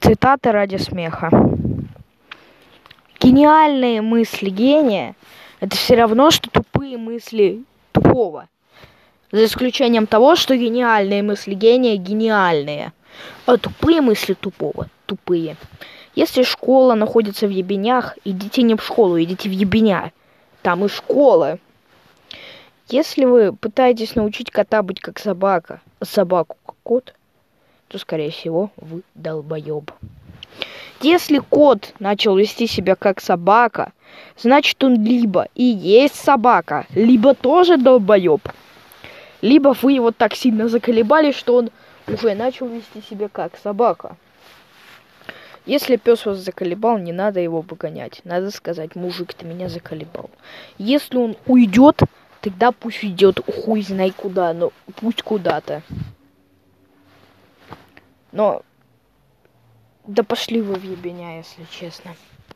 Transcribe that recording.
Цитата ради смеха. Гениальные мысли гения – это все равно, что тупые мысли тупого. За исключением того, что гениальные мысли гения гениальные, а тупые мысли тупого тупые. Если школа находится в ебенях, идите не в школу, идите в ебеня. Там и школа. Если вы пытаетесь научить кота быть как собака, а собаку как кот, то, скорее всего, вы долбоеб. Если кот начал вести себя как собака, значит он либо и есть собака, либо тоже долбоеб. Либо вы его так сильно заколебали, что он уже начал вести себя как собака. Если пес вас заколебал, не надо его погонять. Надо сказать, мужик, ты меня заколебал. Если он уйдет, тогда пусть идет хуй знай куда, но пусть куда-то. Но да пошли вы в ебеня, если честно.